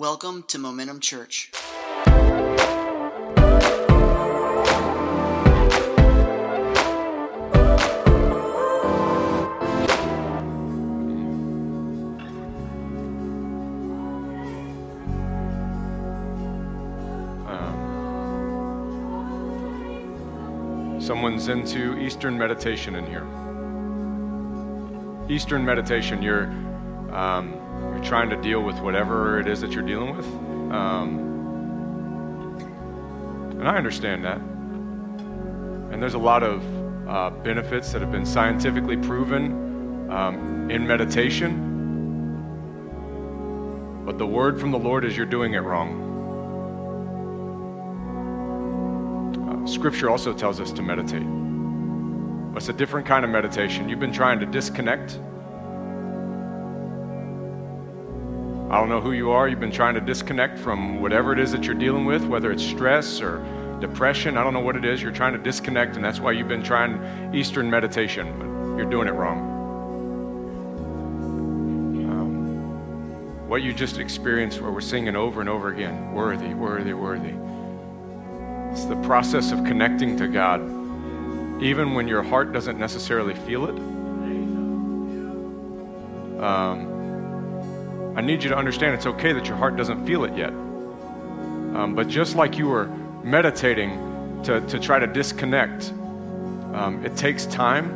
Welcome to Momentum Church. Um, someone's into Eastern meditation in here. Eastern meditation, you're um, you're trying to deal with whatever it is that you're dealing with, um, and I understand that. And there's a lot of uh, benefits that have been scientifically proven um, in meditation. But the word from the Lord is you're doing it wrong. Uh, scripture also tells us to meditate. But it's a different kind of meditation. You've been trying to disconnect. I don't know who you are. You've been trying to disconnect from whatever it is that you're dealing with, whether it's stress or depression. I don't know what it is. You're trying to disconnect, and that's why you've been trying Eastern meditation, but you're doing it wrong. Um, what you just experienced, where we're singing over and over again worthy, worthy, worthy. It's the process of connecting to God, even when your heart doesn't necessarily feel it. Um, I need you to understand it's okay that your heart doesn't feel it yet. Um, but just like you were meditating to, to try to disconnect, um, it takes time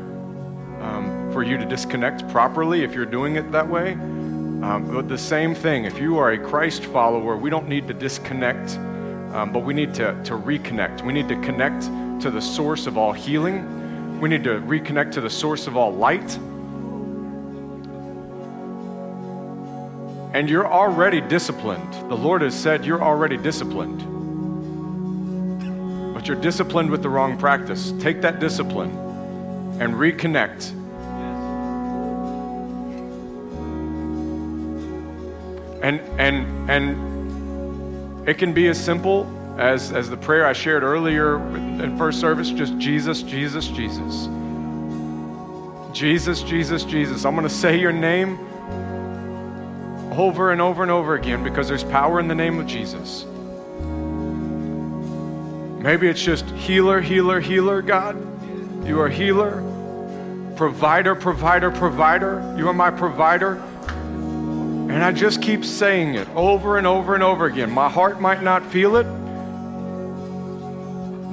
um, for you to disconnect properly if you're doing it that way. Um, but the same thing, if you are a Christ follower, we don't need to disconnect, um, but we need to, to reconnect. We need to connect to the source of all healing. We need to reconnect to the source of all light. And you're already disciplined. The Lord has said you're already disciplined. But you're disciplined with the wrong practice. Take that discipline and reconnect. And and and it can be as simple as as the prayer I shared earlier in first service, just Jesus, Jesus, Jesus. Jesus, Jesus, Jesus. I'm going to say your name over and over and over again because there's power in the name of Jesus. Maybe it's just healer, healer, healer, God. You are healer, provider, provider, provider. You are my provider. And I just keep saying it over and over and over again. My heart might not feel it,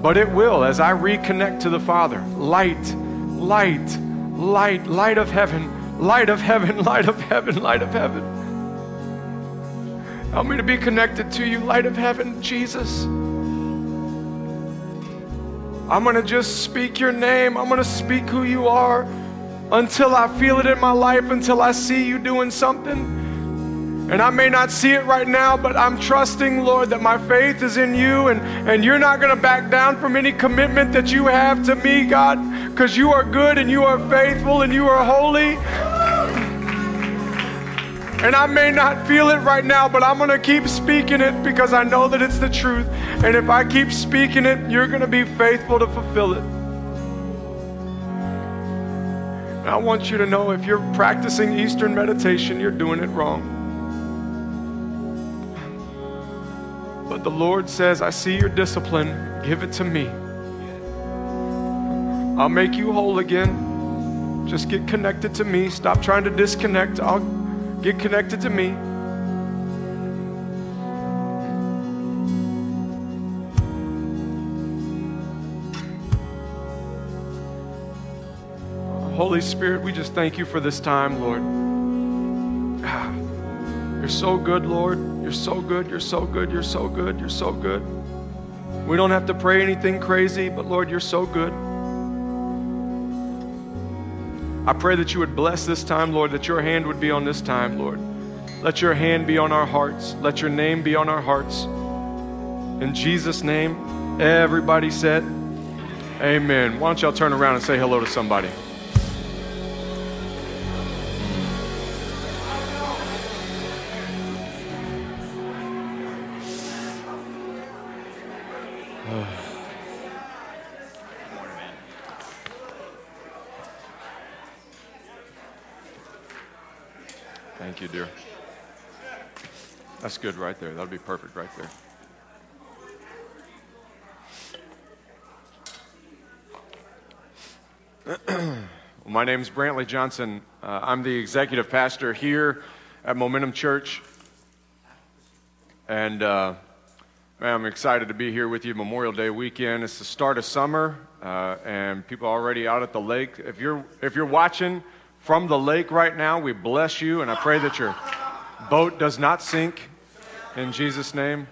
but it will as I reconnect to the Father. Light, light, light, light of heaven, light of heaven, light of heaven, light of heaven. Help me to be connected to you, light of heaven, Jesus. I'm going to just speak your name. I'm going to speak who you are until I feel it in my life, until I see you doing something. And I may not see it right now, but I'm trusting, Lord, that my faith is in you and, and you're not going to back down from any commitment that you have to me, God, because you are good and you are faithful and you are holy. And I may not feel it right now, but I'm going to keep speaking it because I know that it's the truth. And if I keep speaking it, you're going to be faithful to fulfill it. And I want you to know if you're practicing Eastern meditation, you're doing it wrong. But the Lord says, I see your discipline. Give it to me. I'll make you whole again. Just get connected to me. Stop trying to disconnect. I'll Get connected to me. Holy Spirit, we just thank you for this time, Lord. Ah, you're so good, Lord. You're so good. You're so good. You're so good. You're so good. We don't have to pray anything crazy, but Lord, you're so good. I pray that you would bless this time, Lord, that your hand would be on this time, Lord. Let your hand be on our hearts. Let your name be on our hearts. In Jesus' name, everybody said, Amen. Why don't y'all turn around and say hello to somebody? Good right there. That'll be perfect right there. well, My name is Brantley Johnson. Uh, I'm the executive pastor here at Momentum Church. And uh, man, I'm excited to be here with you Memorial Day weekend. It's the start of summer, uh, and people are already out at the lake. If you're, if you're watching from the lake right now, we bless you, and I pray that your boat does not sink in Jesus' name.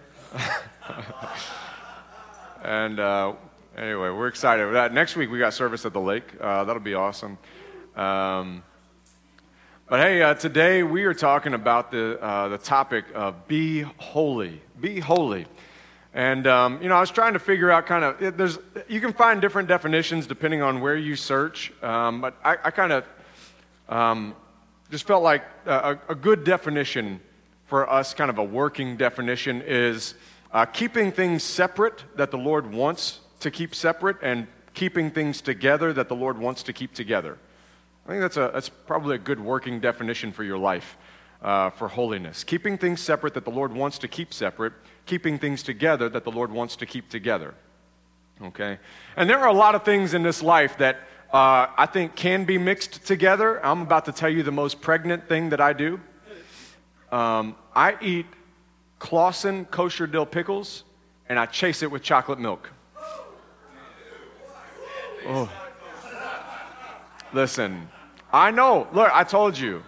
and uh, anyway, we're excited that. Next week we got service at the lake. Uh, that'll be awesome. Um, but hey, uh, today we are talking about the uh, the topic of be holy. Be holy. And um, you know, I was trying to figure out kind of there's you can find different definitions depending on where you search. Um, but I, I kind of um, just felt like a, a, good definition for us, kind of a working definition, is uh, keeping things separate that the Lord wants to keep separate and keeping things together that the Lord wants to keep together. I think that's, a, that's probably a good working definition for your life uh, for holiness. Keeping things separate that the Lord wants to keep separate, keeping things together that the Lord wants to keep together. Okay? And there are a lot of things in this life that uh, I think can be mixed together. I'm about to tell you the most pregnant thing that I do. Um, I eat Claussen kosher dill pickles and I chase it with chocolate milk. Oh. Listen, I know. Look, I told you.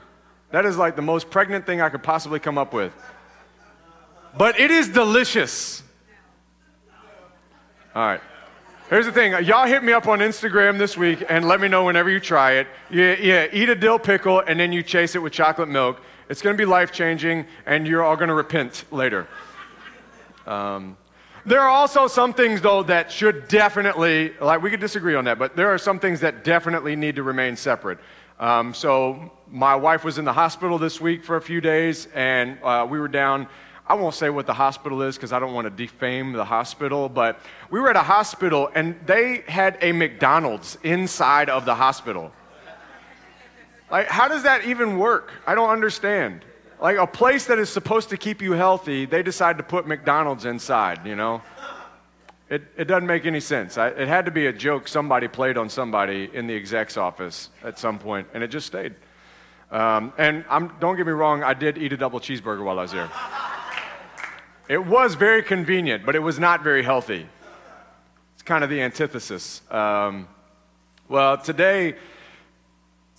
That is like the most pregnant thing I could possibly come up with. But it is delicious. All right. Here's the thing. Y'all hit me up on Instagram this week and let me know whenever you try it. Yeah, yeah, eat a dill pickle and then you chase it with chocolate milk. It's going to be life changing and you're all going to repent later. Um, there are also some things, though, that should definitely, like, we could disagree on that, but there are some things that definitely need to remain separate. Um, so, my wife was in the hospital this week for a few days, and uh, we were down. I won't say what the hospital is because I don't want to defame the hospital, but we were at a hospital and they had a McDonald's inside of the hospital. Like, how does that even work? I don't understand. Like a place that is supposed to keep you healthy, they decide to put McDonald's inside, you know? It, it doesn't make any sense. I, it had to be a joke somebody played on somebody in the exec's office at some point, and it just stayed. Um, and I'm, don't get me wrong, I did eat a double cheeseburger while I was there. It was very convenient, but it was not very healthy. It's kind of the antithesis. Um, well, today,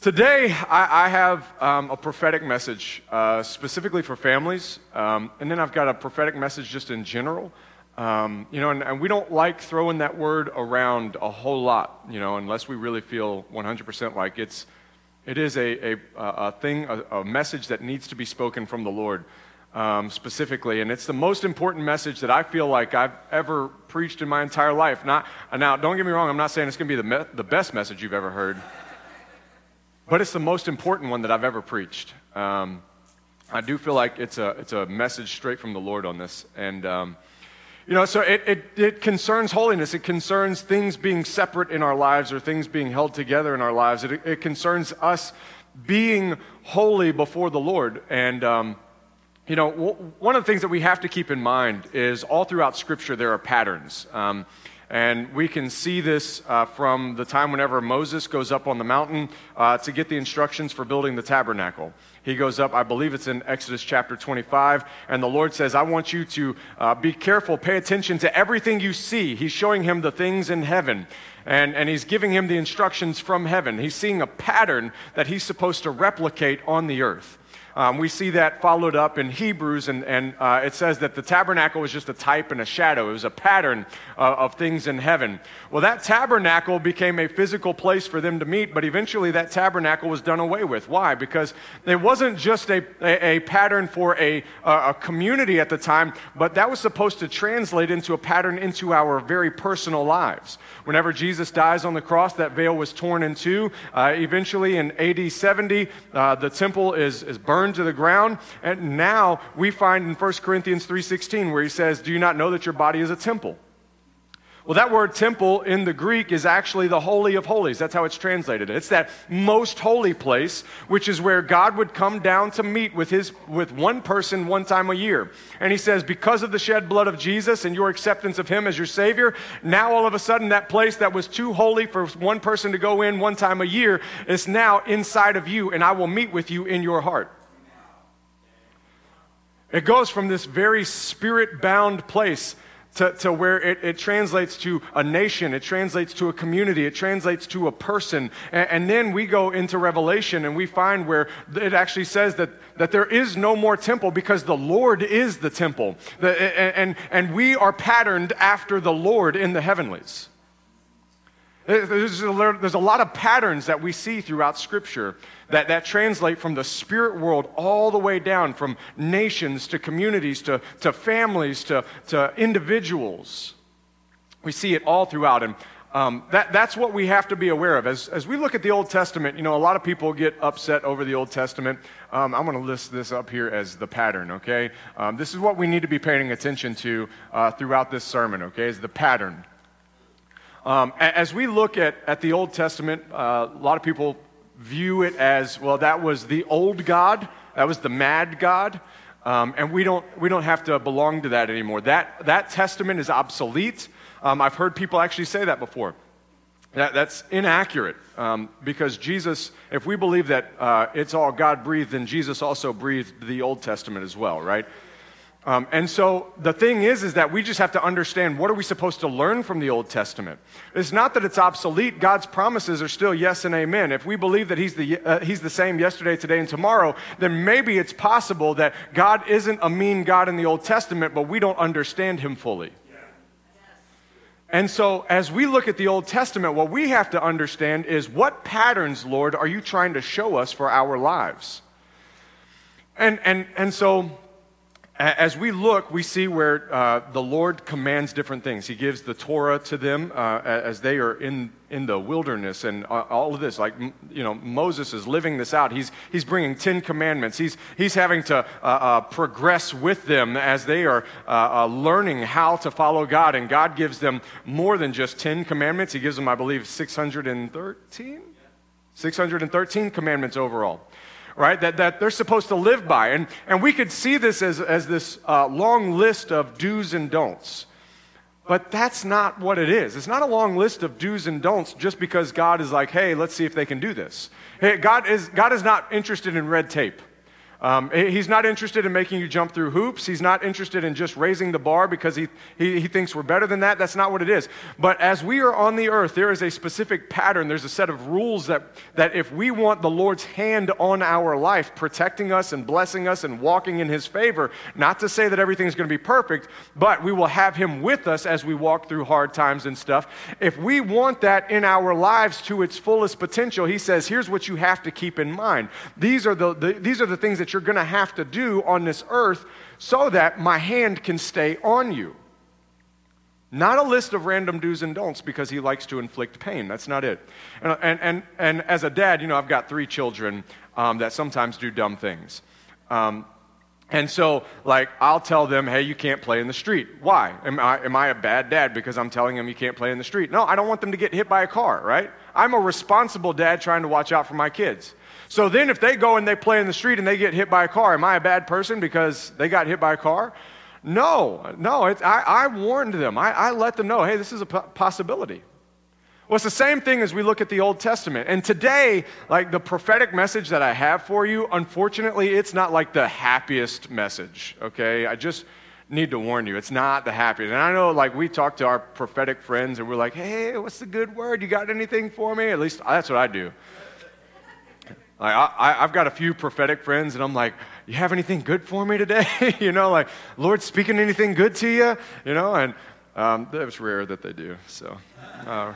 Today, I, I have um, a prophetic message uh, specifically for families, um, and then I've got a prophetic message just in general. Um, you know, and, and, we don't like throwing that word around a whole lot, you know, unless we really feel 100% like it's, it is a, a, a thing, a, a message that needs to be spoken from the Lord um, specifically. And it's the most important message that I feel like I've ever preached in my entire life. Not, now, don't get me wrong, I'm not saying it's going to be the, me- the best message you've ever heard but it's the most important one that I've ever preached. Um, I do feel like it's a, it's a message straight from the Lord on this. And, um, you know, so it, it, it, concerns holiness. It concerns things being separate in our lives or things being held together in our lives. It, it concerns us being holy before the Lord. And, um, you know, w- one of the things that we have to keep in mind is all throughout Scripture there are patterns. Um, and we can see this uh, from the time whenever Moses goes up on the mountain uh, to get the instructions for building the tabernacle. He goes up, I believe it's in Exodus chapter 25, and the Lord says, I want you to uh, be careful, pay attention to everything you see. He's showing him the things in heaven. And, and he's giving him the instructions from heaven. He's seeing a pattern that he's supposed to replicate on the earth. Um, we see that followed up in Hebrews, and, and uh, it says that the tabernacle was just a type and a shadow. It was a pattern uh, of things in heaven. Well, that tabernacle became a physical place for them to meet, but eventually that tabernacle was done away with. Why? Because it wasn't just a, a, a pattern for a, a community at the time, but that was supposed to translate into a pattern into our very personal lives. Whenever Jesus dies on the cross, that veil was torn in two. Uh, eventually, in AD 70, uh, the temple is, is burned burned to the ground. And now we find in 1 Corinthians 3:16 where he says, "Do you not know that your body is a temple?" Well, that word temple in the Greek is actually the Holy of Holies. That's how it's translated. It's that most holy place, which is where God would come down to meet with, his, with one person one time a year. And he says, because of the shed blood of Jesus and your acceptance of him as your Savior, now all of a sudden that place that was too holy for one person to go in one time a year is now inside of you, and I will meet with you in your heart. It goes from this very spirit bound place to, to where it, it, translates to a nation, it translates to a community, it translates to a person. And, and, then we go into Revelation and we find where it actually says that, that there is no more temple because the Lord is the temple. The, and, and we are patterned after the Lord in the heavenlies. There's a, lot of patterns that we see throughout Scripture that, that translate from the spirit world all the way down, from nations to communities to, to families to, to individuals. We see it all throughout. And um, that, that's what we have to be aware of. As, as we look at the Old Testament, you know, a lot of people get upset over the Old Testament. Um, I'm going to list this up here as the pattern, okay? Um, this is what we need to be paying attention to uh, throughout this sermon, okay? Is the pattern. Um, as we look at, at the Old Testament, uh, a lot of people view it as well, that was the old God, that was the mad God. Um, and we don't, we don't have to belong to that anymore. That, that testament is obsolete. Um, I've heard people actually say that before. That, that's inaccurate um, because Jesus, if we believe that uh, it's all God breathed, then Jesus also breathed the Old Testament as well, right? Um, and so the thing is, is that we just have to understand what are we supposed to learn from the Old Testament. It's not that it's obsolete. God's promises are still yes and amen. If we believe that He's the, uh, he's the same yesterday, today, and tomorrow, then maybe it's possible that God isn't a mean God in the Old Testament, but we don't understand Him fully. And so, as we look at the Old Testament, what we have to understand is what patterns, Lord, are you trying to show us for our lives? And, and, and so, as we look, we see where uh, the Lord commands different things. He gives the Torah to them uh, as they are in, in the wilderness and uh, all of this. Like, you know, Moses is living this out. He's, he's bringing Ten Commandments. He's, he's having to uh, uh, progress with them as they are uh, learning how to follow God. And God gives them more than just Ten Commandments. He gives them, I believe, 613? 613 commandments overall right, that, that they're supposed to live by. And, and we could see this as, as this uh, long list of do's and don'ts. But that's not what it is. It's not a long list of do's and don'ts just because God is like, hey, let's see if they can do this. Hey, God, is, God is not interested in red tape. Um, he's not interested in making you jump through hoops. He's not interested in just raising the bar because he, he, he, thinks we're better than that. That's not what it is. But as we are on the earth, there is a specific pattern. There's a set of rules that, that if we want the Lord's hand on our life, protecting us and blessing us and walking in his favor, not to say that everything's going to be perfect, but we will have him with us as we walk through hard times and stuff. If we want that in our lives to its fullest potential, he says, here's what you have to keep in mind. These are the, the these are the things that you're going to have to do on this earth so that my hand can stay on you. Not a list of random do's and don'ts because he likes to inflict pain. That's not it. And, and, and, and as a dad, you know, I've got three children um, that sometimes do dumb things. Um, and so, like, I'll tell them, hey, you can't play in the street. Why? Am I, am I a bad dad because I'm telling them you can't play in the street? No, I don't want them to get hit by a car, right? I'm a responsible dad trying to watch out for my kids. So then, if they go and they play in the street and they get hit by a car, am I a bad person because they got hit by a car? No, no. I, I, warned them. I, I, let them know, hey, this is a possibility. Well, it's the same thing as we look at the Old Testament. And today, like the prophetic message that I have for you, unfortunately, it's not like the happiest message, okay? I just need to warn you, it's not the happiest. And I know, like, we talk to our prophetic friends and we're like, hey, what's the good word? You got anything for me? At least that's what I do. Like, I, have got a few prophetic friends, and I'm like, you have anything good for me today? you know, like, Lord speaking anything good to you? You know, and um, it's rare that they do. So, uh,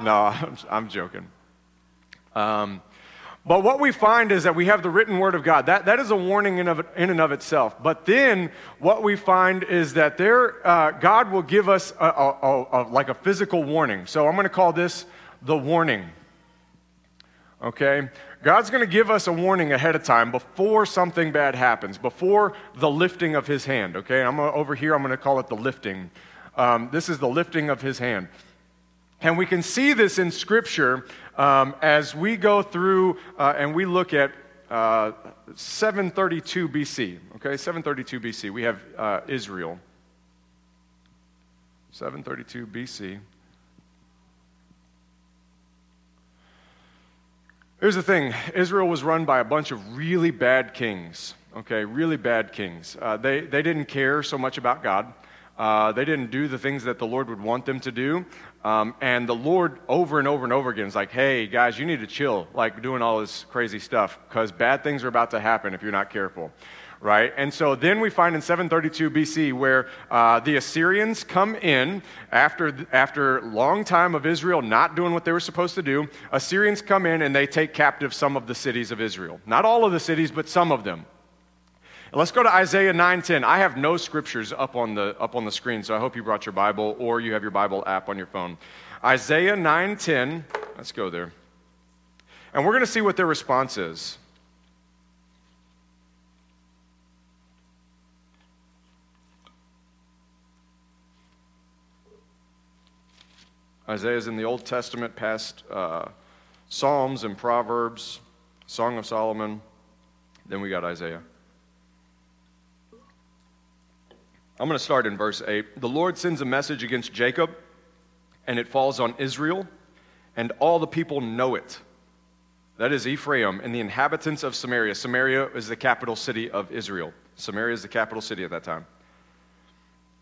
no, I'm, I'm joking. Um, but what we find is that we have the written word of God. That, that is a warning in, of, in and of itself. But then what we find is that there, uh, God will give us a, a, a, like a physical warning. So I'm going to call this the warning. Okay? God's going to give us a warning ahead of time before something bad happens, before the lifting of his hand. Okay, I'm gonna, over here, I'm going to call it the lifting. Um, this is the lifting of his hand. And we can see this in Scripture um, as we go through uh, and we look at uh, 732 BC. Okay, 732 BC. We have uh, Israel. 732 BC. Here's the thing Israel was run by a bunch of really bad kings, okay, really bad kings. Uh, they, they didn't care so much about God. Uh, they didn't do the things that the Lord would want them to do. Um, and the Lord, over and over and over again, is like, hey, guys, you need to chill, like doing all this crazy stuff, because bad things are about to happen if you're not careful right? And so then we find in 732 BC where uh, the Assyrians come in after after long time of Israel not doing what they were supposed to do. Assyrians come in and they take captive some of the cities of Israel. Not all of the cities, but some of them. Let's go to Isaiah 9:10. I have no scriptures up on the up on the screen, so I hope you brought your Bible or you have your Bible app on your phone. Isaiah 9:10. Let's go there. And we're going to see what their response is. Isaiah is in the Old Testament, past uh, Psalms and Proverbs, Song of Solomon. Then we got Isaiah. I'm going to start in verse 8. The Lord sends a message against Jacob, and it falls on Israel, and all the people know it. That is Ephraim and the inhabitants of Samaria. Samaria is the capital city of Israel. Samaria is the capital city at that time.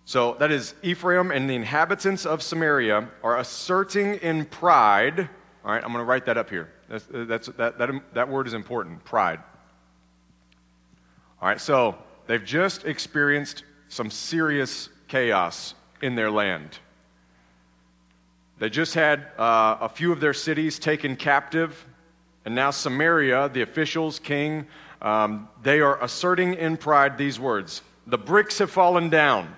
So that is Ephraim and the inhabitants of Samaria are asserting in pride. All right, I'm going to write that up here. That's, that's, that, that, that word is important pride. All right, so they've just experienced some serious chaos in their land. They just had uh, a few of their cities taken captive, and now Samaria, the officials, king, um, they are asserting in pride these words The bricks have fallen down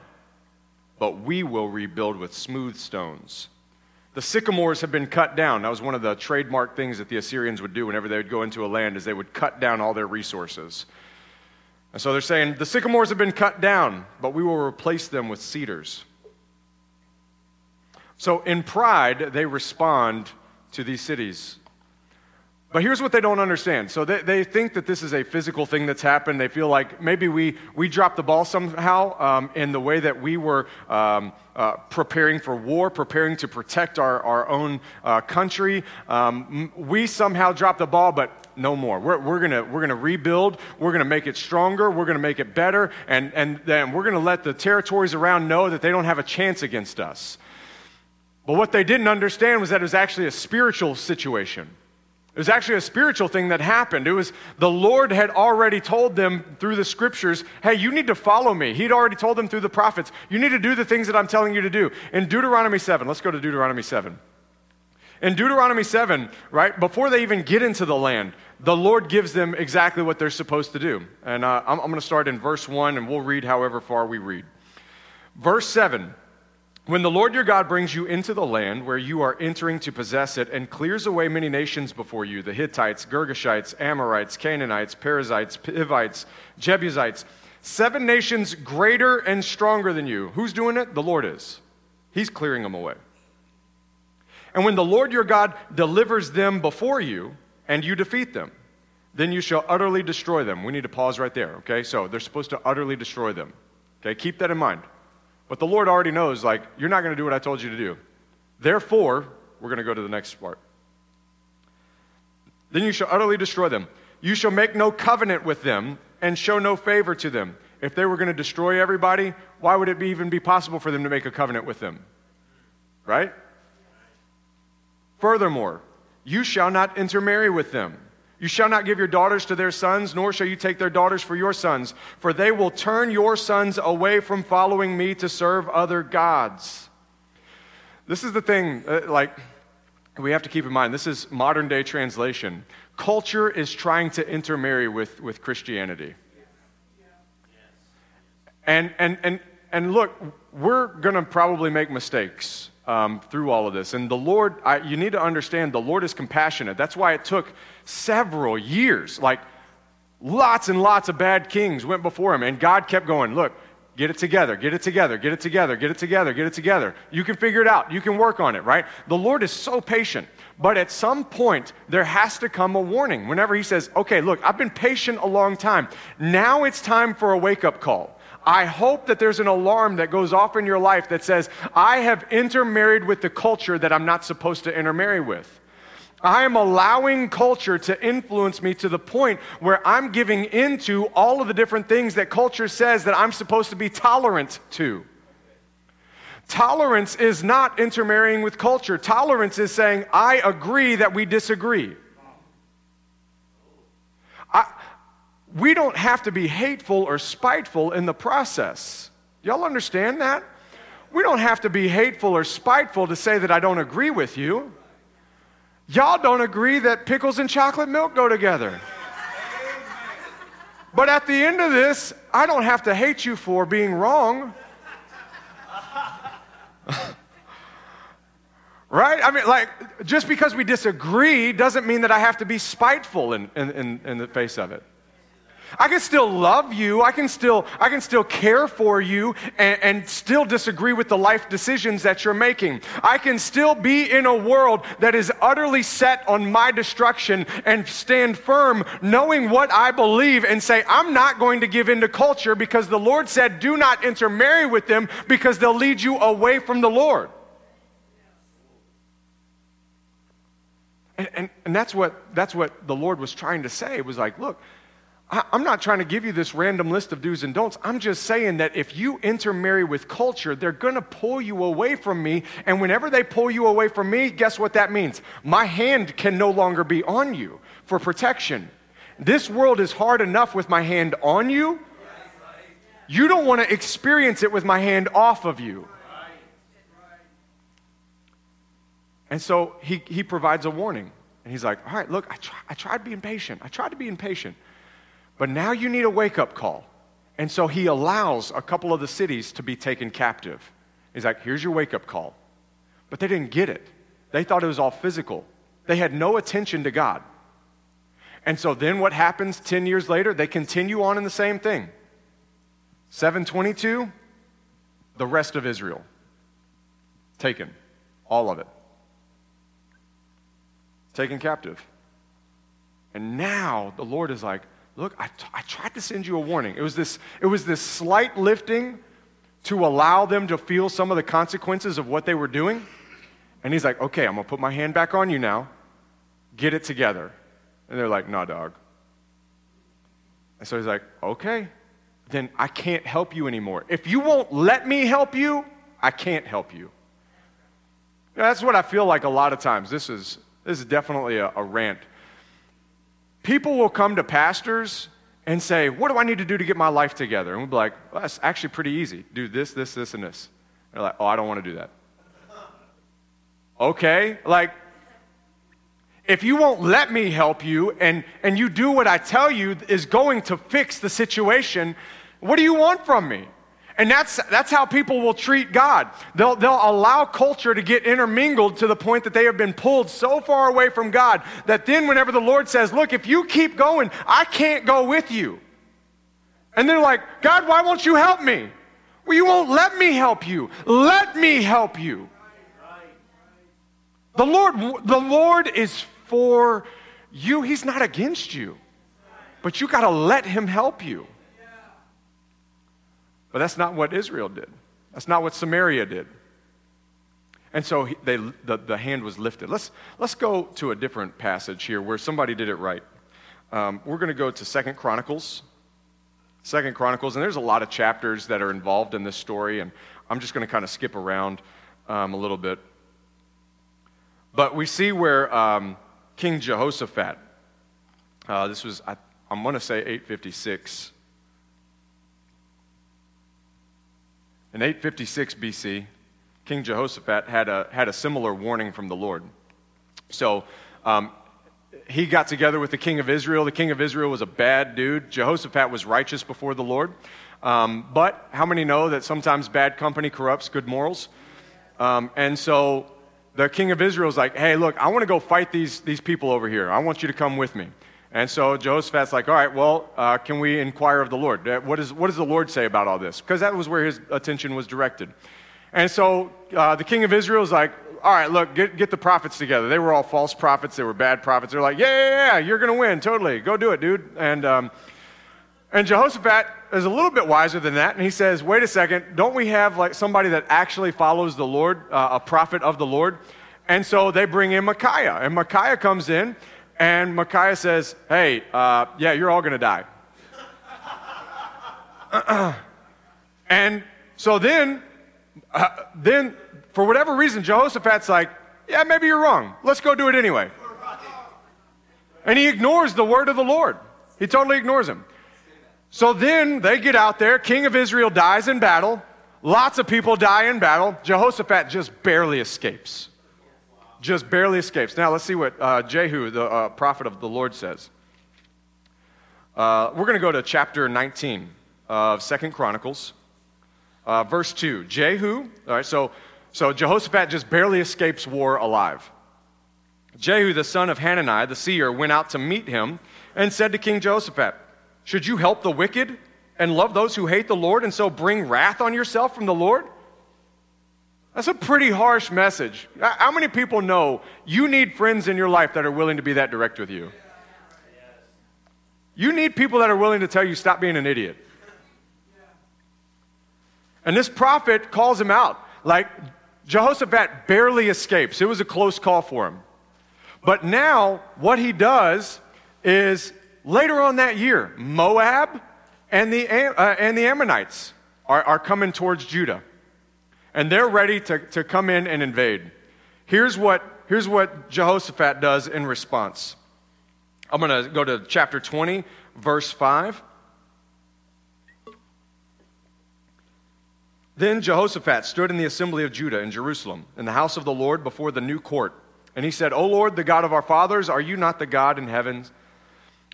but we will rebuild with smooth stones. The sycamores have been cut down. That was one of the trademark things that the Assyrians would do whenever they would go into a land is they would cut down all their resources. And so they're saying, the sycamores have been cut down, but we will replace them with cedars. So in pride, they respond to these cities but here's what they don't understand. So they, they think that this is a physical thing that's happened. They feel like maybe we, we dropped the ball somehow um, in the way that we were um, uh, preparing for war, preparing to protect our, our own uh, country. Um, we somehow dropped the ball, but no more. We're, we're going we're gonna rebuild. We're going to make it stronger. We're going to make it better. And, and then we're going to let the territories around know that they don't have a chance against us. But what they didn't understand was that it was actually a spiritual situation. It was actually a spiritual thing that happened. It was the Lord had already told them through the scriptures, hey, you need to follow me. He'd already told them through the prophets, you need to do the things that I'm telling you to do. In Deuteronomy 7, let's go to Deuteronomy 7. In Deuteronomy 7, right, before they even get into the land, the Lord gives them exactly what they're supposed to do. And uh, I'm, I'm going to start in verse 1, and we'll read however far we read. Verse 7 when the Lord your God brings you into the land where you are entering to possess it and clears away many nations before you the Hittites, Girgashites, Amorites, Canaanites, Perizzites, Hivites, Jebusites seven nations greater and stronger than you. Who's doing it? The Lord is. He's clearing them away. And when the Lord your God delivers them before you and you defeat them, then you shall utterly destroy them. We need to pause right there, okay? So they're supposed to utterly destroy them. Okay, keep that in mind. But the Lord already knows, like, you're not going to do what I told you to do. Therefore, we're going to go to the next part. Then you shall utterly destroy them. You shall make no covenant with them and show no favor to them. If they were going to destroy everybody, why would it be, even be possible for them to make a covenant with them? Right? Furthermore, you shall not intermarry with them. You shall not give your daughters to their sons, nor shall you take their daughters for your sons, for they will turn your sons away from following me to serve other gods. This is the thing, uh, like, we have to keep in mind this is modern day translation. Culture is trying to intermarry with, with Christianity. And, and, and, and look, we're going to probably make mistakes um, through all of this. And the Lord, I, you need to understand, the Lord is compassionate. That's why it took several years. Like, lots and lots of bad kings went before him. And God kept going, Look, Get it together, get it together, get it together, get it together, get it together. You can figure it out. You can work on it, right? The Lord is so patient. But at some point, there has to come a warning. Whenever He says, okay, look, I've been patient a long time. Now it's time for a wake up call. I hope that there's an alarm that goes off in your life that says, I have intermarried with the culture that I'm not supposed to intermarry with. I am allowing culture to influence me to the point where I'm giving into all of the different things that culture says that I'm supposed to be tolerant to. Tolerance is not intermarrying with culture. Tolerance is saying, I agree that we disagree. We don't have to be hateful or spiteful in the process. Y'all understand that? We don't have to be hateful or spiteful to say that I don't agree with you. Y'all don't agree that pickles and chocolate milk go together. But at the end of this, I don't have to hate you for being wrong. right? I mean, like, just because we disagree doesn't mean that I have to be spiteful in, in, in, the face of it. I can still love you. I can still, I can still care for you and, and, still disagree with the life decisions that you're making. I can still be in a world that is utterly set on my destruction and stand firm knowing what I believe and say, I'm not going to give in to culture because the Lord said, do not intermarry with them because they'll lead you away from the Lord. And, and, and that's, what, that's what the Lord was trying to say. Was like, look, I'm not trying to give you this random list of do's and don'ts. I'm just saying that if you intermarry with culture, they're going to pull you away from me. And whenever they pull you away from me, guess what that means? My hand can no longer be on you for protection. This world is hard enough with my hand on you. You don't want to experience it with my hand off of you. And so he, he provides a warning. And he's like, All right, look, I, try, I tried being patient. I tried to be impatient. But now you need a wake up call. And so he allows a couple of the cities to be taken captive. He's like, here's your wake up call. But they didn't get it. They thought it was all physical. They had no attention to God. And so then what happens 10 years later? They continue on in the same thing. 722, the rest of Israel taken, all of it. Taken captive. And now the Lord is like, look, I, t- I tried to send you a warning. It was, this, it was this slight lifting to allow them to feel some of the consequences of what they were doing. And he's like, okay, I'm going to put my hand back on you now. Get it together. And they're like, nah, dog. And so he's like, okay, then I can't help you anymore. If you won't let me help you, I can't help you. That's what I feel like a lot of times. This is, this is definitely a, a rant people will come to pastors and say, What do I need to do to get my life together? And we'll be like, well, That's actually pretty easy. Do this, this, this, and this. They're like, Oh, I don't want to do that. okay, like, if you won't let me help you and, and you do what I tell you is going to fix the situation, what do you want from me? And that's, that's how people will treat God. They'll, they'll allow culture to get intermingled to the point that they have been pulled so far away from God that then, whenever the Lord says, Look, if you keep going, I can't go with you. And they're like, God, why won't you help me? Well, you won't let me help you. Let me help you. The Lord, the Lord is for you, He's not against you. But you got to let Him help you. But that's not what Israel did. That's not what Samaria did. And so they, the, the hand was lifted. Let's, let's go to a different passage here where somebody did it right. Um, we're going to go to Second Chronicles. Second Chronicles, and there's a lot of chapters that are involved in this story, and I'm just going to kind of skip around um, a little bit. But we see where um, King Jehoshaphat, uh, this was, I, I'm going to say 856. In 856 BC, King Jehoshaphat had a, had a similar warning from the Lord. So um, he got together with the king of Israel. The king of Israel was a bad dude. Jehoshaphat was righteous before the Lord. Um, but how many know that sometimes bad company corrupts good morals? Um, and so the king of Israel is like, hey, look, I want to go fight these, these people over here. I want you to come with me. And so Jehoshaphat's like, all right, well, uh, can we inquire of the Lord? Uh, what, is, what does the Lord say about all this? Because that was where his attention was directed. And so uh, the king of Israel is like, all right, look, get, get the prophets together. They were all false prophets. They were bad prophets. They're like, yeah, yeah, yeah, you're going to win, totally. Go do it, dude. And, um, and Jehoshaphat is a little bit wiser than that, and he says, wait a second, don't we have like somebody that actually follows the Lord, uh, a prophet of the Lord? And so they bring in Micaiah, and Micaiah comes in, and Micaiah says, hey, uh, yeah, you're all going to die. and so then, uh, then for whatever reason, Jehoshaphat's like, yeah, maybe you're wrong. Let's go do it anyway. And he ignores the word of the Lord. He totally ignores him. So then they get out there. King of Israel dies in battle. Lots of people die in battle. Jehoshaphat just barely escapes. Just barely escapes. Now let's see what uh, Jehu, the uh, prophet of the Lord, says. Uh, we're going to go to chapter 19 of Second Chronicles, uh, verse 2. Jehu, all right, so so Jehoshaphat just barely escapes war alive. Jehu, the son of Hanani, the seer, went out to meet him and said to King Jehoshaphat, Should you help the wicked and love those who hate the Lord and so bring wrath on yourself from the Lord? That's a pretty harsh message. How many people know you need friends in your life that are willing to be that direct with you? You need people that are willing to tell you, stop being an idiot. And this prophet calls him out. Like, Jehoshaphat barely escapes. It was a close call for him. But now, what he does is later on that year, Moab and the, uh, and the Ammonites are, are coming towards Judah. And they're ready to, to come in and invade. Here's what, here's what Jehoshaphat does in response. I'm going to go to chapter 20, verse 5. Then Jehoshaphat stood in the assembly of Judah in Jerusalem, in the house of the Lord, before the new court. And he said, O Lord, the God of our fathers, are you not the God in heavens?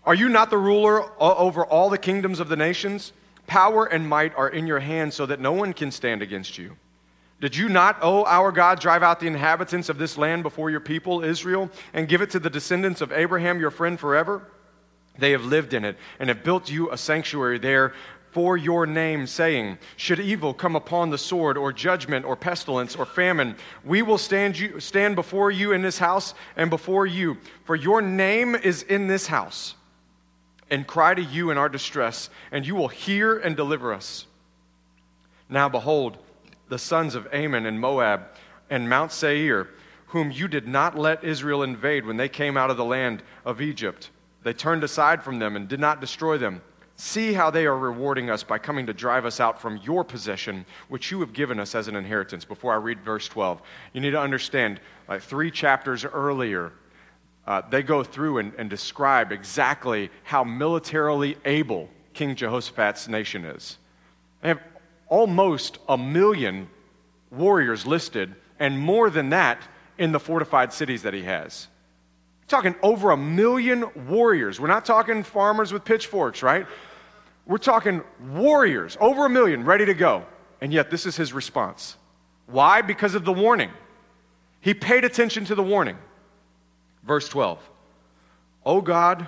Are you not the ruler over all the kingdoms of the nations? Power and might are in your hands, so that no one can stand against you. Did you not, O our God, drive out the inhabitants of this land before your people, Israel, and give it to the descendants of Abraham, your friend, forever? They have lived in it and have built you a sanctuary there for your name, saying, Should evil come upon the sword, or judgment, or pestilence, or famine, we will stand, you, stand before you in this house and before you, for your name is in this house, and cry to you in our distress, and you will hear and deliver us. Now behold, the sons of Ammon and Moab and Mount Seir, whom you did not let Israel invade when they came out of the land of Egypt, they turned aside from them and did not destroy them See how they are rewarding us by coming to drive us out from your possession, which you have given us as an inheritance. Before I read verse 12, you need to understand, like three chapters earlier, uh, they go through and, and describe exactly how militarily able King Jehoshaphat's nation is. They have almost a million warriors listed, and more than that in the fortified cities that he has. We're talking over a million warriors. We're not talking farmers with pitchforks, right? We're talking warriors, over a million, ready to go. And yet, this is his response. Why? Because of the warning. He paid attention to the warning. Verse twelve. 12 O God,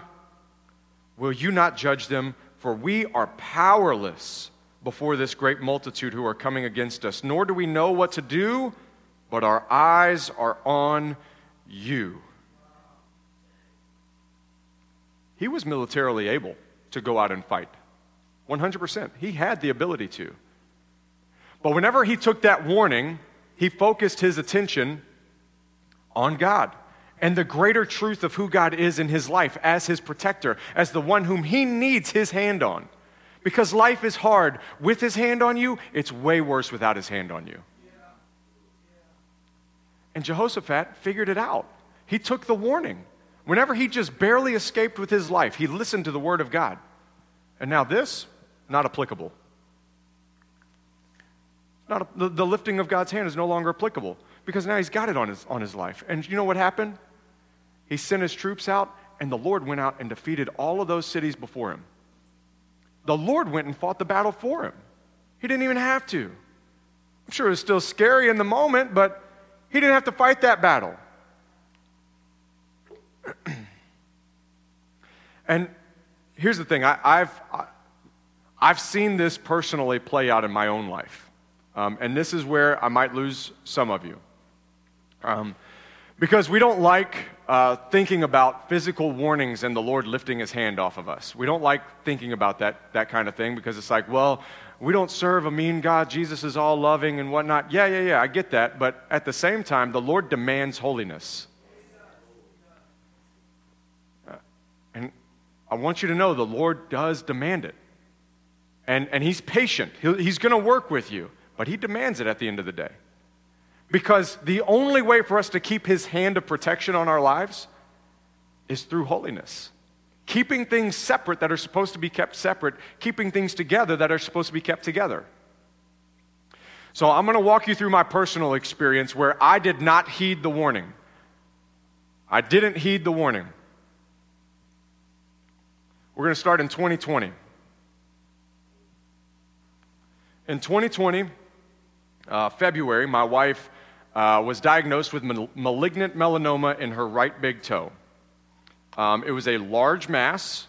will you not judge them? For we are powerless before this great multitude who are coming against us, nor do we know what to do, but our eyes are on you. He was militarily able to go out and fight. 100%. He had the ability to. But whenever he took that warning, he focused his attention on God and the greater truth of who God is in his life as his protector, as the one whom he needs his hand on. Because life is hard with his hand on you, it's way worse without his hand on you. And Jehoshaphat figured it out. He took the warning. Whenever he just barely escaped with his life, he listened to the word of God. And now this, not applicable. Not a, the, the lifting of God's hand is no longer applicable because now he's got it on his, on his life. And you know what happened? He sent his troops out, and the Lord went out and defeated all of those cities before him. The Lord went and fought the battle for him. He didn't even have to. I'm sure it was still scary in the moment, but he didn't have to fight that battle. And here's the thing I, have I've seen this personally play out in my own life. Um, and this is where I might lose some of you. Um, because we don't like uh, thinking about physical warnings and the Lord lifting his hand off of us. We don't like thinking about that, that kind of thing because it's like, well, we don't serve a mean God. Jesus is all loving and whatnot. Yeah, yeah, yeah, I get that. But at the same time, the Lord demands holiness. Uh, and I want you to know the Lord does demand it. And, and He's patient, He'll, He's going to work with you, but He demands it at the end of the day. Because the only way for us to keep His hand of protection on our lives is through holiness. Keeping things separate that are supposed to be kept separate, keeping things together that are supposed to be kept together. So I'm going to walk you through my personal experience where I did not heed the warning. I didn't heed the warning. We're going to start in 2020. In 2020, uh, February, my wife uh, was diagnosed with mal- malignant melanoma in her right big toe. Um, it was a large mass,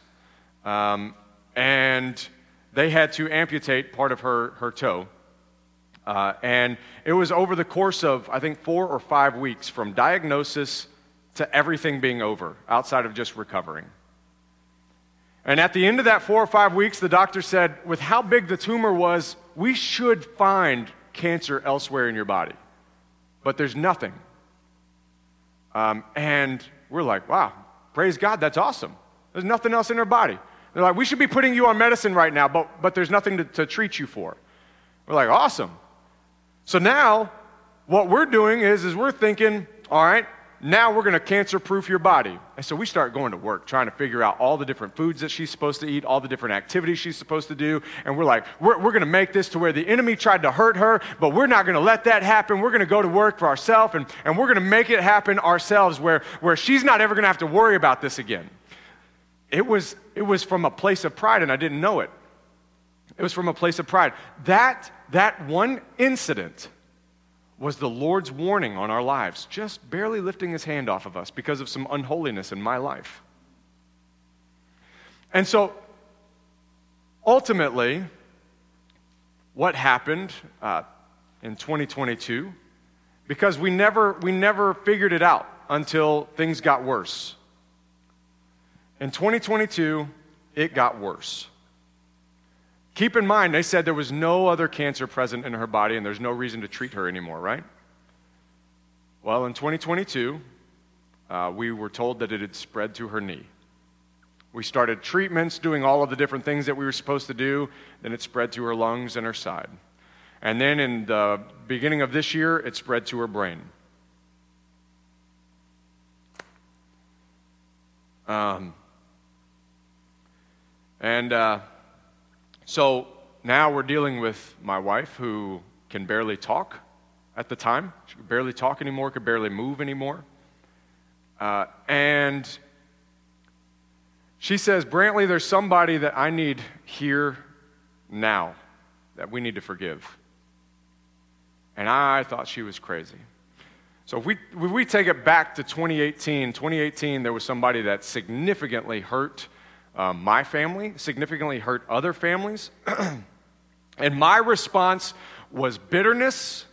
um, and they had to amputate part of her, her toe. Uh, and it was over the course of, I think, four or five weeks from diagnosis to everything being over, outside of just recovering. And at the end of that four or five weeks, the doctor said, with how big the tumor was, we should find cancer elsewhere in your body. But there's nothing. Um, and we're like, wow, praise God, that's awesome. There's nothing else in her body. They're like, we should be putting you on medicine right now, but, but there's nothing to, to treat you for. We're like, awesome. So now, what we're doing is, is we're thinking, all right, now we're going to cancer proof your body. And so we start going to work trying to figure out all the different foods that she's supposed to eat, all the different activities she's supposed to do. And we're like, we're, we're going to make this to where the enemy tried to hurt her, but we're not going to let that happen. We're going to go to work for ourselves and, and we're going to make it happen ourselves where, where she's not ever going to have to worry about this again. It was, it was from a place of pride, and I didn't know it. It was from a place of pride. That, that one incident was the Lord's warning on our lives, just barely lifting his hand off of us because of some unholiness in my life. And so, ultimately, what happened uh, in 2022, because we never, we never figured it out until things got worse. In 2022, it got worse. Keep in mind, they said there was no other cancer present in her body and there's no reason to treat her anymore, right? Well, in 2022, uh, we were told that it had spread to her knee. We started treatments, doing all of the different things that we were supposed to do. Then it spread to her lungs and her side. And then in the beginning of this year, it spread to her brain. Um, and uh, so now we're dealing with my wife who can barely talk at the time. She could barely talk anymore, could barely move anymore. Uh, and she says, Brantley, there's somebody that I need here now that we need to forgive. And I thought she was crazy. So if we, if we take it back to 2018, 2018, there was somebody that significantly hurt um, my family, significantly hurt other families. and my response was bitterness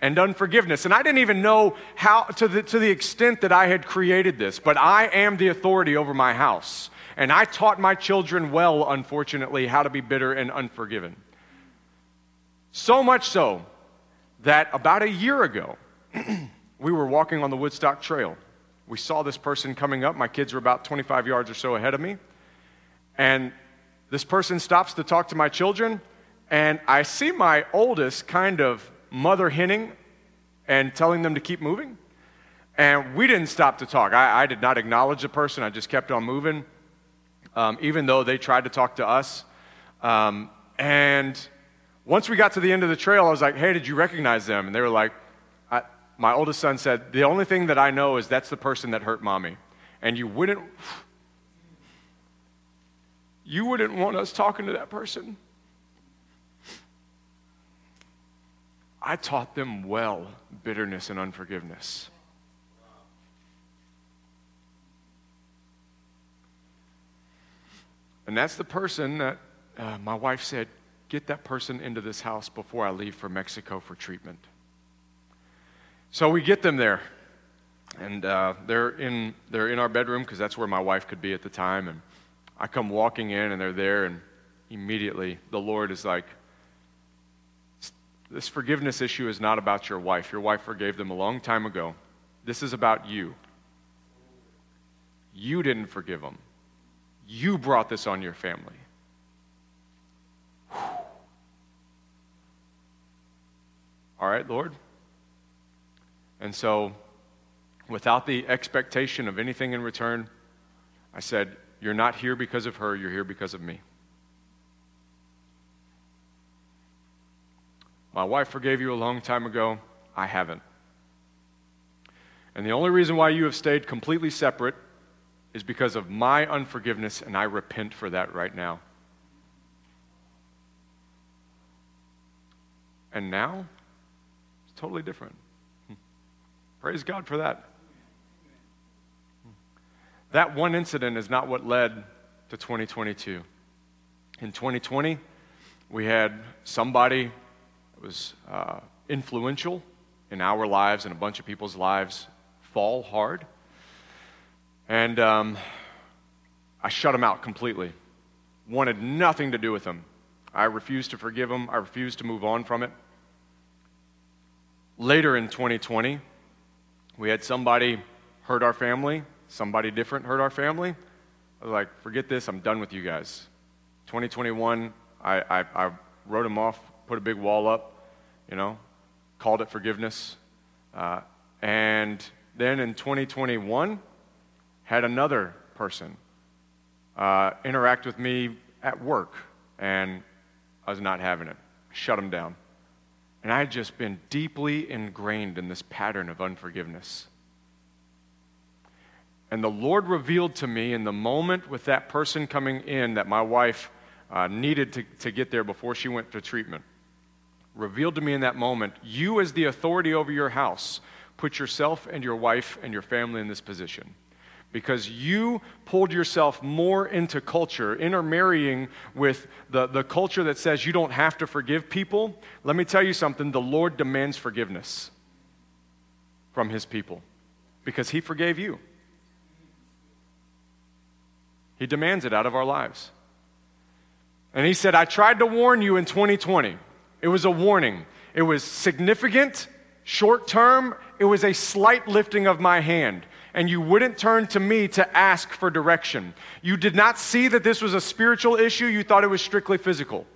and unforgiveness. And I didn't even know how, to the, to the extent that I had created this, but I am the authority over my house. And I taught my children well, unfortunately, how to be bitter and unforgiven. So much so that about a year ago, we were walking on the Woodstock Trail. We saw this person coming up. My kids were about 25 yards or so ahead of me. And this person stops to talk to my children, and I see my oldest kind of mother hinning and telling them to keep moving. And we didn't stop to talk. I, I did not acknowledge the person, I just kept on moving, um, even though they tried to talk to us. Um, and once we got to the end of the trail, I was like, hey, did you recognize them? And they were like, my oldest son said, the only thing that I know is that's the person that hurt mommy. And you wouldn't you wouldn't want us talking to that person. I taught them well bitterness and unforgiveness. And that's the person that uh, my wife said, get that person into this house before I leave for Mexico for treatment. So we get them there. And uh, they're, in, they're in our bedroom because that's where my wife could be at the time. And I come walking in and they're there, and immediately the Lord is like, This forgiveness issue is not about your wife. Your wife forgave them a long time ago. This is about you. You didn't forgive them, you brought this on your family. All right, Lord. And so, without the expectation of anything in return, I said, You're not here because of her, you're here because of me. My wife forgave you a long time ago. I haven't. And the only reason why you have stayed completely separate is because of my unforgiveness, and I repent for that right now. And now, it's totally different. Hmm. Praise God for that. That one incident is not what led to 2022. In 2020, we had somebody that was uh, influential in our lives and a bunch of people's lives fall hard. And um, I shut him out completely. Wanted nothing to do with him. I refused to forgive him. I refused to move on from it. Later in 2020, we had somebody hurt our family, somebody different hurt our family. I was like, forget this, I'm done with you guys. 2021, I, I, I wrote them off, put a big wall up, you know, called it forgiveness. Uh, and then in 2021, had another person uh, interact with me at work, and I was not having it. Shut him down. And I had just been deeply ingrained in this pattern of unforgiveness. And the Lord revealed to me in the moment with that person coming in that my wife uh, needed to, to get there before she went to treatment, revealed to me in that moment, you as the authority over your house, put yourself and your wife and your family in this position because you pulled yourself more into culture, intermarrying with the, the culture that says you don't have to forgive people. Let me tell you something the Lord demands forgiveness from his people because he forgave you. He demands it out of our lives. And he said, I tried to warn you in 2020. It was a warning, it was significant, short term, it was a slight lifting of my hand and you wouldn't turn to me to ask for direction. You did not see that this was a spiritual issue, you thought it was strictly physical.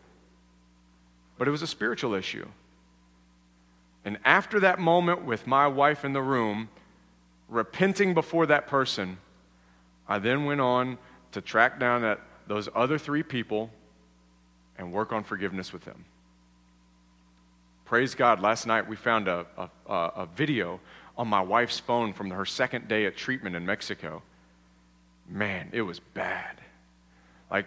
But it was a spiritual issue. And after that moment with my wife in the room, repenting before that person, I then went on to track down that, those other three people and work on forgiveness with them. Praise God, last night we found a, a, a video on my wife's phone from her second day at treatment in Mexico. Man, it was bad. Like,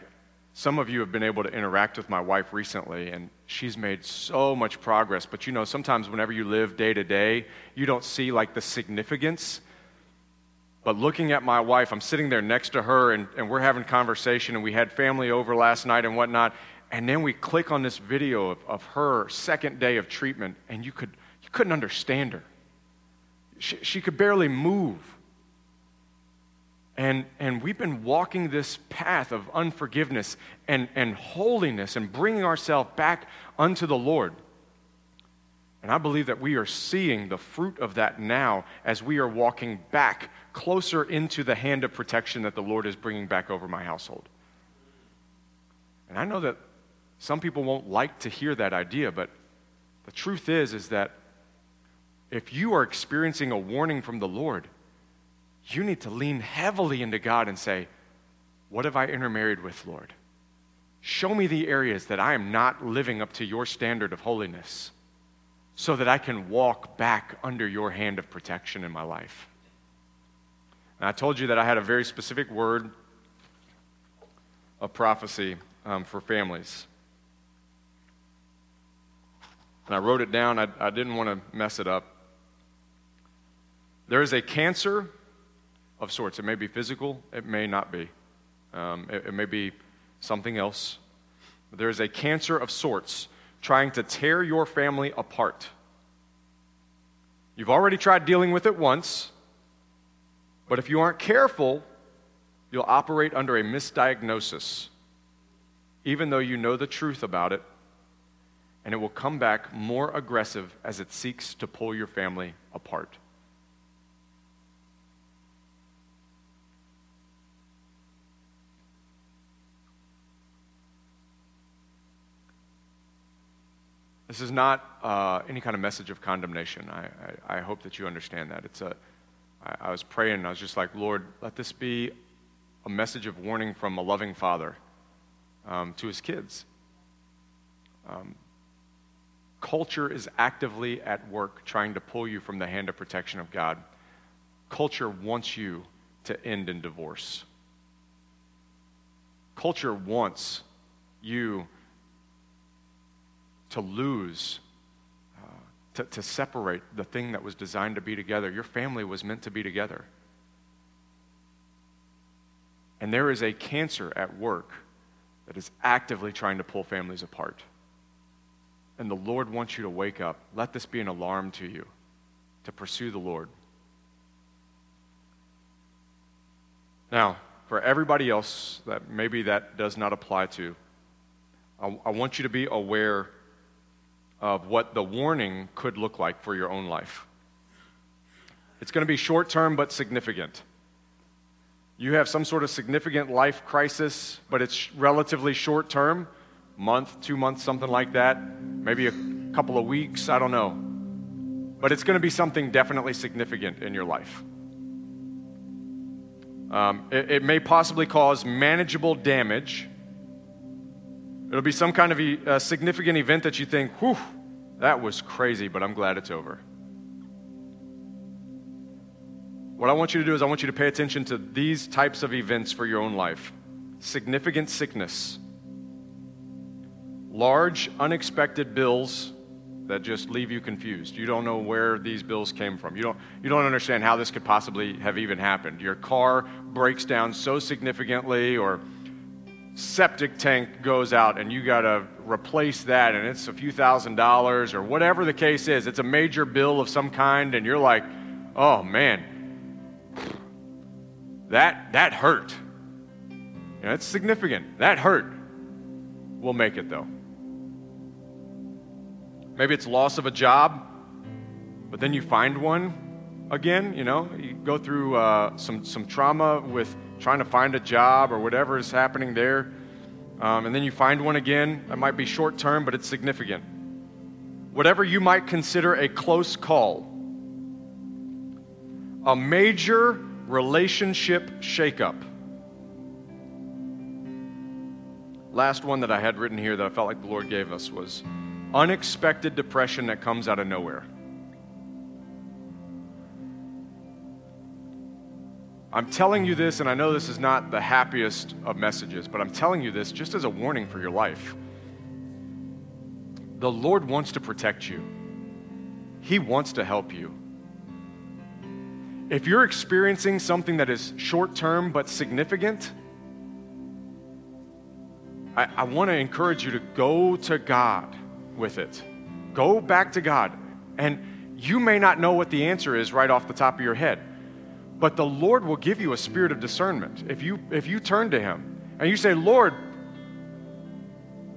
some of you have been able to interact with my wife recently, and she's made so much progress. But you know, sometimes whenever you live day to day, you don't see like the significance. But looking at my wife, I'm sitting there next to her, and, and we're having conversation, and we had family over last night and whatnot. And then we click on this video of, of her second day of treatment, and you, could, you couldn't understand her. She, she could barely move. And, and we've been walking this path of unforgiveness and, and holiness and bringing ourselves back unto the Lord. And I believe that we are seeing the fruit of that now as we are walking back closer into the hand of protection that the Lord is bringing back over my household. And I know that some people won't like to hear that idea, but the truth is is that if you are experiencing a warning from the Lord, you need to lean heavily into God and say, What have I intermarried with, Lord? Show me the areas that I am not living up to your standard of holiness so that I can walk back under your hand of protection in my life. And I told you that I had a very specific word of prophecy um, for families. And I wrote it down. I, I didn't want to mess it up. There is a cancer of sorts. It may be physical, it may not be. Um, it, it, may be something else. There is a cancer of sorts trying to tear your family apart. You've already tried dealing with it once, but if you aren't careful, you'll operate under a misdiagnosis, even though you know the truth about it, and it will come back more aggressive as it seeks to pull your family apart. This is not uh, any kind of message of condemnation. I, I, I, hope that you understand that. It's a, I, I was praying I was just like, Lord, let this be a message of warning from a loving father um, to his kids. Um, culture is actively at work trying to pull you from the hand of protection of God. Culture wants you to end in divorce. Culture wants you to lose, uh, to, to separate the thing that was designed to be together. Your family was meant to be together. And there is a cancer at work that is actively trying to pull families apart. And the Lord wants you to wake up. Let this be an alarm to you to pursue the Lord. Now, for everybody else that maybe that does not apply to, I, I want you to be aware of what the warning could look like for your own life. It's going to be short term but significant. You have some sort of significant life crisis, but it's relatively short term month, two months, something like that, maybe a couple of weeks, I don't know. But it's going to be something definitely significant in your life. Um, it, it, may possibly cause manageable damage. It'll be some kind of a, significant event that you think, whew, that was crazy, but I'm glad it's over. What I want you to do is, I want you to pay attention to these types of events for your own life significant sickness, large, unexpected bills that just leave you confused. You don't know where these bills came from. You don't, you don't understand how this could possibly have even happened. Your car breaks down so significantly, or septic tank goes out and you got to replace that, and it's a few thousand dollars, or whatever the case is. It's a major bill of some kind, and you're like, oh man that, that hurt. You know, it's significant. That hurt. We'll make it though. Maybe it's loss of a job, but then you find one again. You know, you go through uh, some some trauma with trying to find a job or whatever is happening there, um, and then you find one again. That might be short term, but it's significant. Whatever you might consider a close call, a major relationship shakeup. Last one that I had written here that I felt like the Lord gave us was unexpected depression that comes out of nowhere. I'm telling you this, and I know this is not the happiest of messages, but I'm telling you this just as a warning for your life. The Lord wants to protect you, He wants to help you. If you're experiencing something that is short term but significant, I, I want to encourage you to go to God with it. Go back to God. And you may not know what the answer is right off the top of your head, but the Lord will give you a spirit of discernment if you, if you turn to Him and you say, Lord,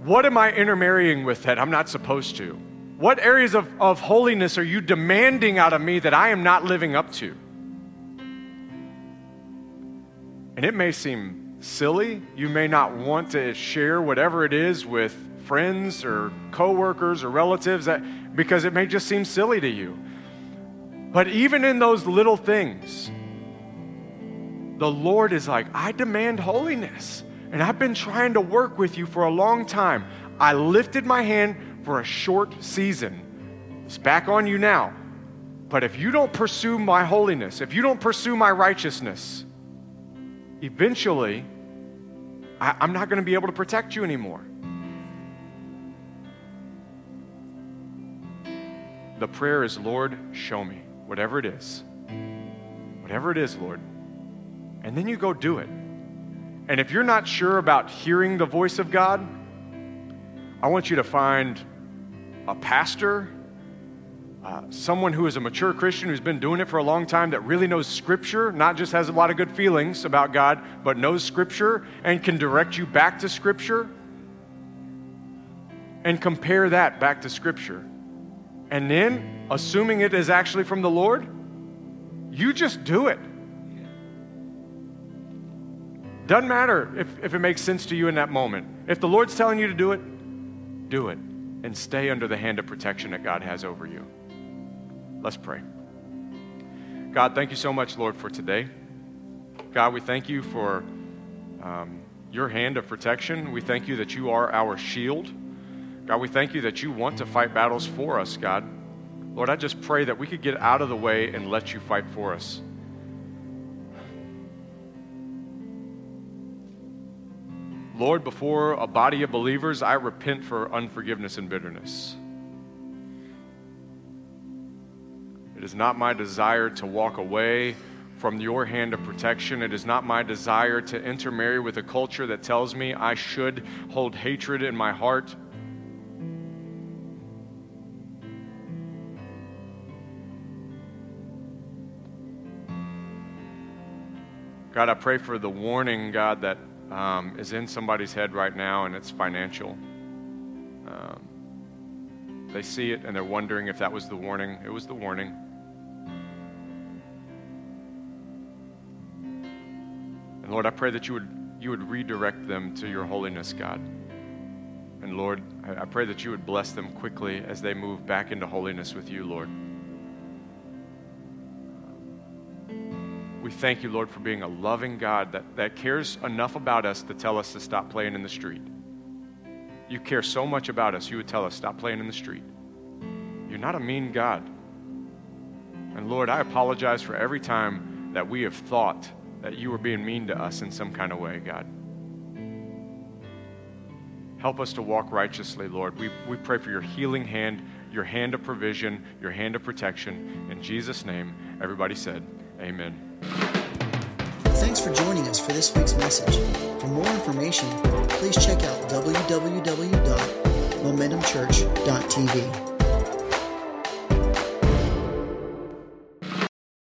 what am I intermarrying with that I'm not supposed to? What areas of, of holiness are you demanding out of me that I am not living up to? And it may seem silly. You may not want to share whatever it is with friends or coworkers or relatives that, because it may just seem silly to you. But even in those little things, the Lord is like, I demand holiness. And I've been trying to work with you for a long time. I lifted my hand for a short season. It's back on you now. But if you don't pursue my holiness, if you don't pursue my righteousness, eventually, I, I'm not going to be able to protect you anymore. The prayer is, Lord, show me, whatever it is. Whatever it is, Lord. And then you go do it. And if you're not sure about hearing the voice of God, I want you to find a pastor, uh, someone who is a mature Christian who's been doing it for a long time that really knows Scripture, not just has a lot of good feelings about God, but knows Scripture and can direct you back to Scripture. And compare that back to Scripture. And then, assuming it is actually from the Lord, you just do it. Doesn't matter if, if it makes sense to you in that moment. If the Lord's telling you to do it, do it and stay under the hand of protection that God has over you. Let's pray. God, thank you so much, Lord, for today. God, we thank you for um, your hand of protection. We thank you that you are our shield. God, we thank you that you want to fight battles for us, God. Lord, I just pray that we could get out of the way and let you fight for us. Lord, before a body of believers, I repent for unforgiveness and bitterness. It is not my desire to walk away from your hand of protection. It is not my desire to intermarry with a culture that tells me I should hold hatred in my heart. God, I pray for the warning, God, that um, is in somebody's head right now, and it's financial. Um, they see it and they're wondering if that was the warning. It was the warning. And Lord, I pray that you would, you would redirect them to your holiness, God. And Lord, I, pray that you would bless them quickly as they move back into holiness with you, Lord. We thank you, Lord, for being a loving God that, that cares enough about us to tell us to stop playing in the street. You care so much about us, you would tell us, stop playing in the street. You're not a mean God. And Lord, I apologize for every time that we have thought that you were being mean to us in some kind of way, God. Help us to walk righteously, Lord. We, we pray for your healing hand, your hand of provision, your hand of protection. In Jesus' name, everybody said, Amen. Thanks for joining us for this week's message. For more information, please check out www.momentumchurch.tv.